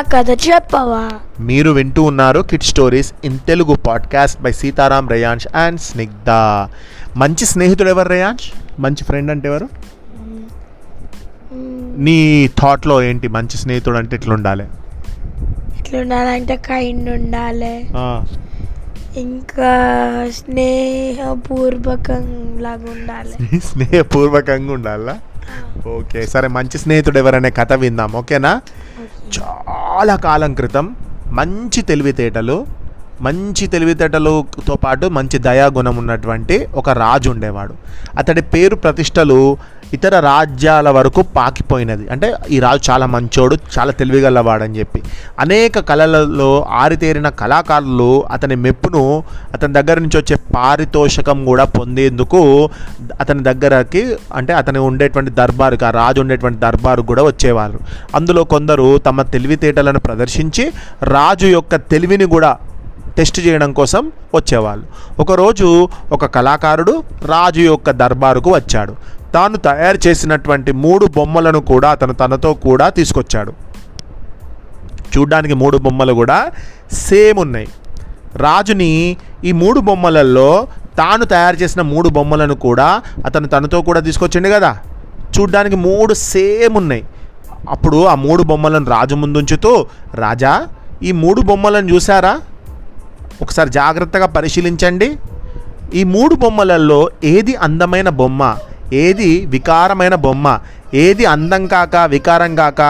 కథ చెప్పవా? మీరు వింటూ ఉన్నారు kid stories in Telugu podcast by Sitaram Reyansh and Snigdha మంచి స్నేహితుడు ఎవరు రేయాంష్ మంచి ఫ్రెండ్ అంటే ఎవరు? నీ థాట్లో ఏంటి మంచి స్నేహితుడు అంటే ఎట్లా ఉండాలి ఎట్లా ఉండాలంటే కైండ్ ఉండాలి. ఆ, ఇంకా స్నేహపూర్వకం లాగా ఉండాలి. స్నేహపూర్వకంగా ఉండాలా? ఓకే సరే మంచి స్నేహితుడు ఎవరనే కథ విందాం ఓకేనా? చాలా కాలం క్రితం మంచి తెలివితేటలు మంచి తెలివితేటలతో పాటు మంచి దయాగుణం ఉన్నటువంటి ఒక రాజు ఉండేవాడు. అతడి పేరు ప్రతిష్టలు ఇతర రాజ్యాల వరకు పాకిపోయినది. అంటే ఈ రాజు చాలా మంచోడు చాలా తెలివిగలవాడని చెప్పి. అనేక కళలలో ఆరితేరిన కళాకారులు అతని మెప్పును అతని దగ్గర నుంచి వచ్చే పారితోషకం కూడా పొందేందుకు అతని దగ్గరకి అంటే అతని ఉండేటువంటి దర్బారుకి ఆ రాజు ఉండేటువంటి దర్బారు కూడా వచ్చేవారు. అందులో కొందరు తమ తెలివితేటలను ప్రదర్శించి రాజు యొక్క తెలివిని కూడా టెస్ట్ చేయడం కోసం వచ్చేవాళ్ళు. ఒకరోజు ఒక కళాకారుడు రాజు యొక్క దర్బారుకు వచ్చాడు. తాను తయారు చేసినటువంటి మూడు బొమ్మలను కూడా అతను తనతో కూడా తీసుకొచ్చాడు. చూడ్డానికి మూడు బొమ్మలు కూడా సేమ్ ఉన్నాయి. రాజుని ఈ మూడు బొమ్మలలో తాను తయారు చేసిన మూడు బొమ్మలను కూడా అతను తనతో కూడా తీసుకొచ్చిండు కదా. చూడ్డానికి మూడు సేమ్ ఉన్నాయి. అప్పుడు ఆ మూడు బొమ్మలను రాజు ముందుంచుతూ రాజా ఈ మూడు బొమ్మలను చూసారా ఒకసారి జాగ్రత్తగా పరిశీలించండి. ఈ మూడు బొమ్మలలో ఏది అందమైన బొమ్మ ఏది వికారమైన బొమ్మ ఏది అందం కాక వికారం కాక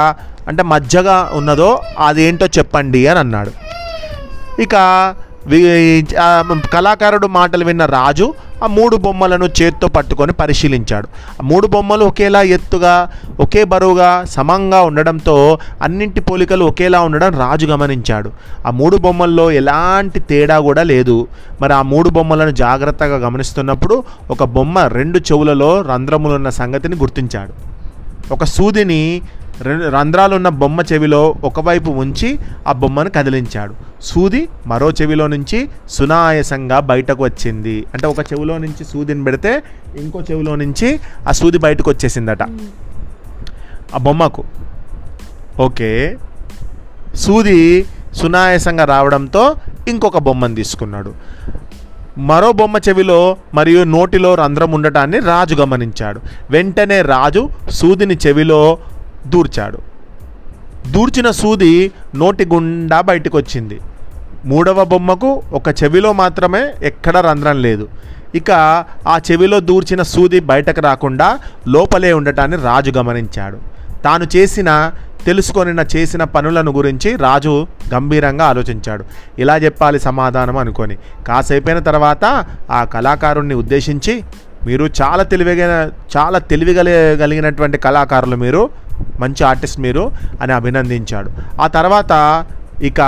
అంటే మధ్యగా ఉన్నదో అదేంటో చెప్పండి అని అన్నాడు. ఇక కళాకారుడు మాటలు విన్న రాజు ఆ మూడు బొమ్మలను చేత్తో పట్టుకొని పరిశీలించాడు. ఆ మూడు బొమ్మలు ఒకేలా ఎత్తుగా ఒకే బరువుగా సమంగా ఉండడంతో అన్నింటి పోలికలు ఒకేలా ఉండడం రాజు గమనించాడు. ఆ మూడు బొమ్మల్లో ఎలాంటి తేడా కూడా లేదు. మరి ఆ మూడు బొమ్మలను జాగ్రత్తగా గమనిస్తున్నప్పుడు ఒక బొమ్మ రెండు చెవులలో రంధ్రములున్న సంగతిని గుర్తించాడు. ఒక సూదిని రెండు రంధ్రాలున్న బొమ్మ చెవిలో ఒకవైపు ఉంచి ఆ బొమ్మను కదిలించాడు. సూది మరో చెవిలో నుంచి సునాయాసంగా బయటకు వచ్చింది. అంటే ఒక చెవిలో నుంచి సూదిని పెడితే ఇంకో చెవిలో నుంచి ఆ సూది బయటకు వచ్చేసిందట. ఆ బొమ్మకు. ఓకే. సూది సునాయాసంగా రావడంతో ఇంకొక బొమ్మను తీసుకున్నాడు. మరో బొమ్మ చెవిలో మరియు నోటిలో రంధ్రం ఉండటాన్ని రాజు గమనించాడు. వెంటనే రాజు సూదిని చెవిలో దూర్చాడు. దూర్చిన సూది నోటి గుండా బయటకు వచ్చింది మూడవ బొమ్మకు ఒక చెవిలో మాత్రమే ఎక్కడ రంధ్రం లేదు. ఇక ఆ చెవిలో దూర్చిన సూది బయటకు రాకుండా లోపలే ఉండటాన్ని రాజు గమనించాడు. తాను చేసిన తెలుసుకొని చేసిన పనులను గురించి రాజు గంభీరంగా ఆలోచించాడు. ఇలా చెప్పాలి సమాధానం అనుకొని. కాసేపైన తర్వాత ఆ కళాకారుణ్ణి ఉద్దేశించి మీరు చాలా తెలివిగా చాలా తెలివిగలిగినటువంటి కళాకారులు మీరు మంచి ఆర్టిస్ట్ మీరు అని అభినందించాడు. ఆ తర్వాత ఇక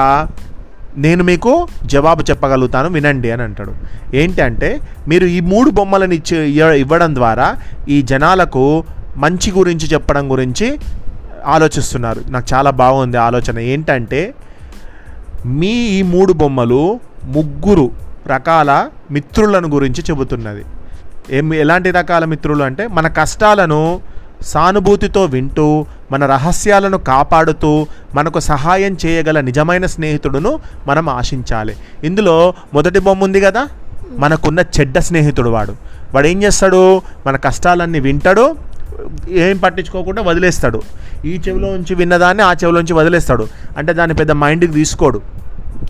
నేను మీకు జవాబు చెప్పగలుగుతాను వినండి అని అంటాడు. ఏంటంటే మీరు ఈ మూడు బొమ్మలను ఇచ్చి ఇవ్వడం ద్వారా ఈ జనాలకు మంచి గురించి చెప్పడం గురించి ఆలోచిస్తున్నారు. నాకు చాలా బాగుంది ఆలోచన. ఏంటంటే మీ ఈ మూడు బొమ్మలు ముగ్గురు రకాల మిత్రులను గురించి చెబుతున్నది. ఏం ఎలాంటి రకాల మిత్రులు అంటే మన కష్టాలను సానుభూతితో వింటూ మన రహస్యాలను కాపాడుతూ మనకు సహాయం చేయగల నిజమైన స్నేహితుడును మనం ఆశించాలి. ఇందులో మొదటి బొమ్మ ఉంది కదా? మనకున్న చెడ్డ స్నేహితుడు వాడు. వాడు ఏం చేస్తాడు? మన కష్టాలన్నీ వింటాడు ఏం పట్టించుకోకుండా వదిలేస్తాడు. ఈ చెవిలో నుంచి విన్నదాన్ని ఆ చెవిలోంచి వదిలేస్తాడు. అంటే దాన్ని పెద్ద మైండ్కి తీసుకోడు.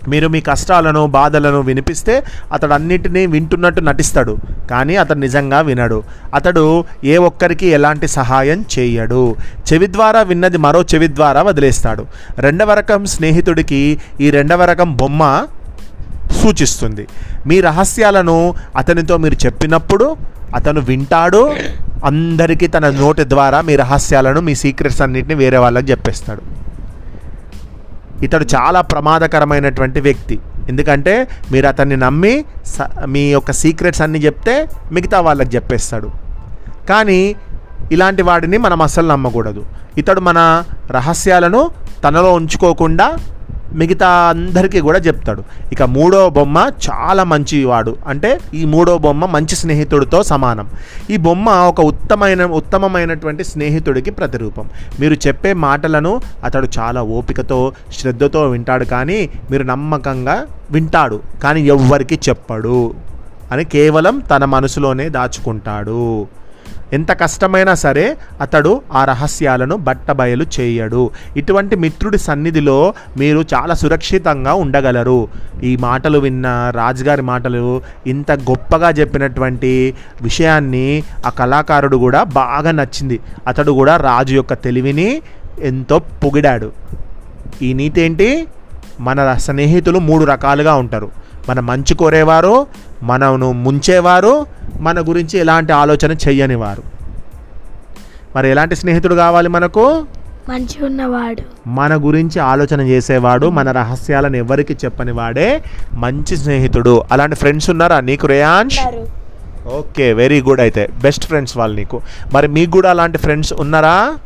మీరు మీ కష్టాలను బాధలను వినిపిస్తే అతడు అన్నిటినీ వింటున్నట్టు నటిస్తాడు. కానీ అతడు నిజంగా వినడు. అతడు ఏ ఒక్కరికి ఎలాంటి సహాయం చేయడు. చెవి ద్వారా విన్నది మరో చెవి ద్వారా వదిలేస్తాడు. రెండవ రకం స్నేహితుడికి ఈ రెండవ రకం బొమ్మ సూచిస్తుంది. మీ రహస్యాలను అతనితో మీరు చెప్పినప్పుడు అతను వింటాడు. అందరికీ తన నోటి ద్వారా మీ రహస్యాలను మీ సీక్రెట్స్ అన్నింటినీ వేరే వాళ్ళకి చెప్పేస్తాడు. ఇతడు చాలా ప్రమాదకరమైనటువంటి వ్యక్తి. ఎందుకంటే మీరు అతన్ని నమ్మి స- మీ యొక్క సీక్రెట్స్ అన్నీ చెప్తే మిగతా వాళ్ళకి చెప్పేస్తాడు. కానీ ఇలాంటి వాడిని మనం అస్సలు నమ్మకూడదు. ఇతడు మన రహస్యాలను తనలో ఉంచుకోకుండా మిగతా అందరికీ కూడా చెప్తాడు. ఇక మూడో బొమ్మ చాలా మంచివాడు. అంటే ఈ మూడో బొమ్మ మంచి స్నేహితుడితో సమానం. ఈ బొమ్మ ఒక ఉత్తమైన ఉత్తమమైనటువంటి స్నేహితుడికి ప్రతిరూపం. మీరు చెప్పే మాటలను అతడు చాలా ఓపికతో శ్రద్ధతో వింటాడు కానీ మీరు నమ్మకంగా వింటాడు కానీ ఎవ్వరికి చెప్పడు. అని కేవలం తన మనసులోనే దాచుకుంటాడు. ఎంత కష్టమైనా సరే అతడు ఆ రహస్యాలను బట్టబయలు చేయడు. ఇటువంటి మిత్రుడి సన్నిధిలో మీరు చాలా సురక్షితంగా ఉండగలరు. ఈ మాటలు విన్న రాజుగారి మాటలు ఇంత గొప్పగా చెప్పినటువంటి విషయాన్ని ఆ కళాకారుడు కూడా బాగా నచ్చింది. అతడు కూడా రాజు యొక్క తెలివిని ఎంతో పొగిడాడు. ఈ నీతి ఏంటి? మన స్నేహితులు మూడు రకాలుగా ఉంటారు. మన మంచి కోరేవారు మనను ముంచేవారు మన గురించి ఎలాంటి ఆలోచన చెయ్యని వారు. మరి ఎలాంటి స్నేహితుడు కావాలి మనకు? మంచిగా ఉన్నవాడు మన గురించి ఆలోచన చేసేవాడు మన రహస్యాలను ఎవరికి చెప్పని వాడే మంచి స్నేహితుడు. అలాంటి ఫ్రెండ్స్ ఉన్నారా నీకు రేయాంష్? ఓకే వెరీ గుడ్ అయితే. బెస్ట్ ఫ్రెండ్స్ వాళ్ళు నీకు. మరి మీకు కూడా అలాంటి ఫ్రెండ్స్ ఉన్నారా?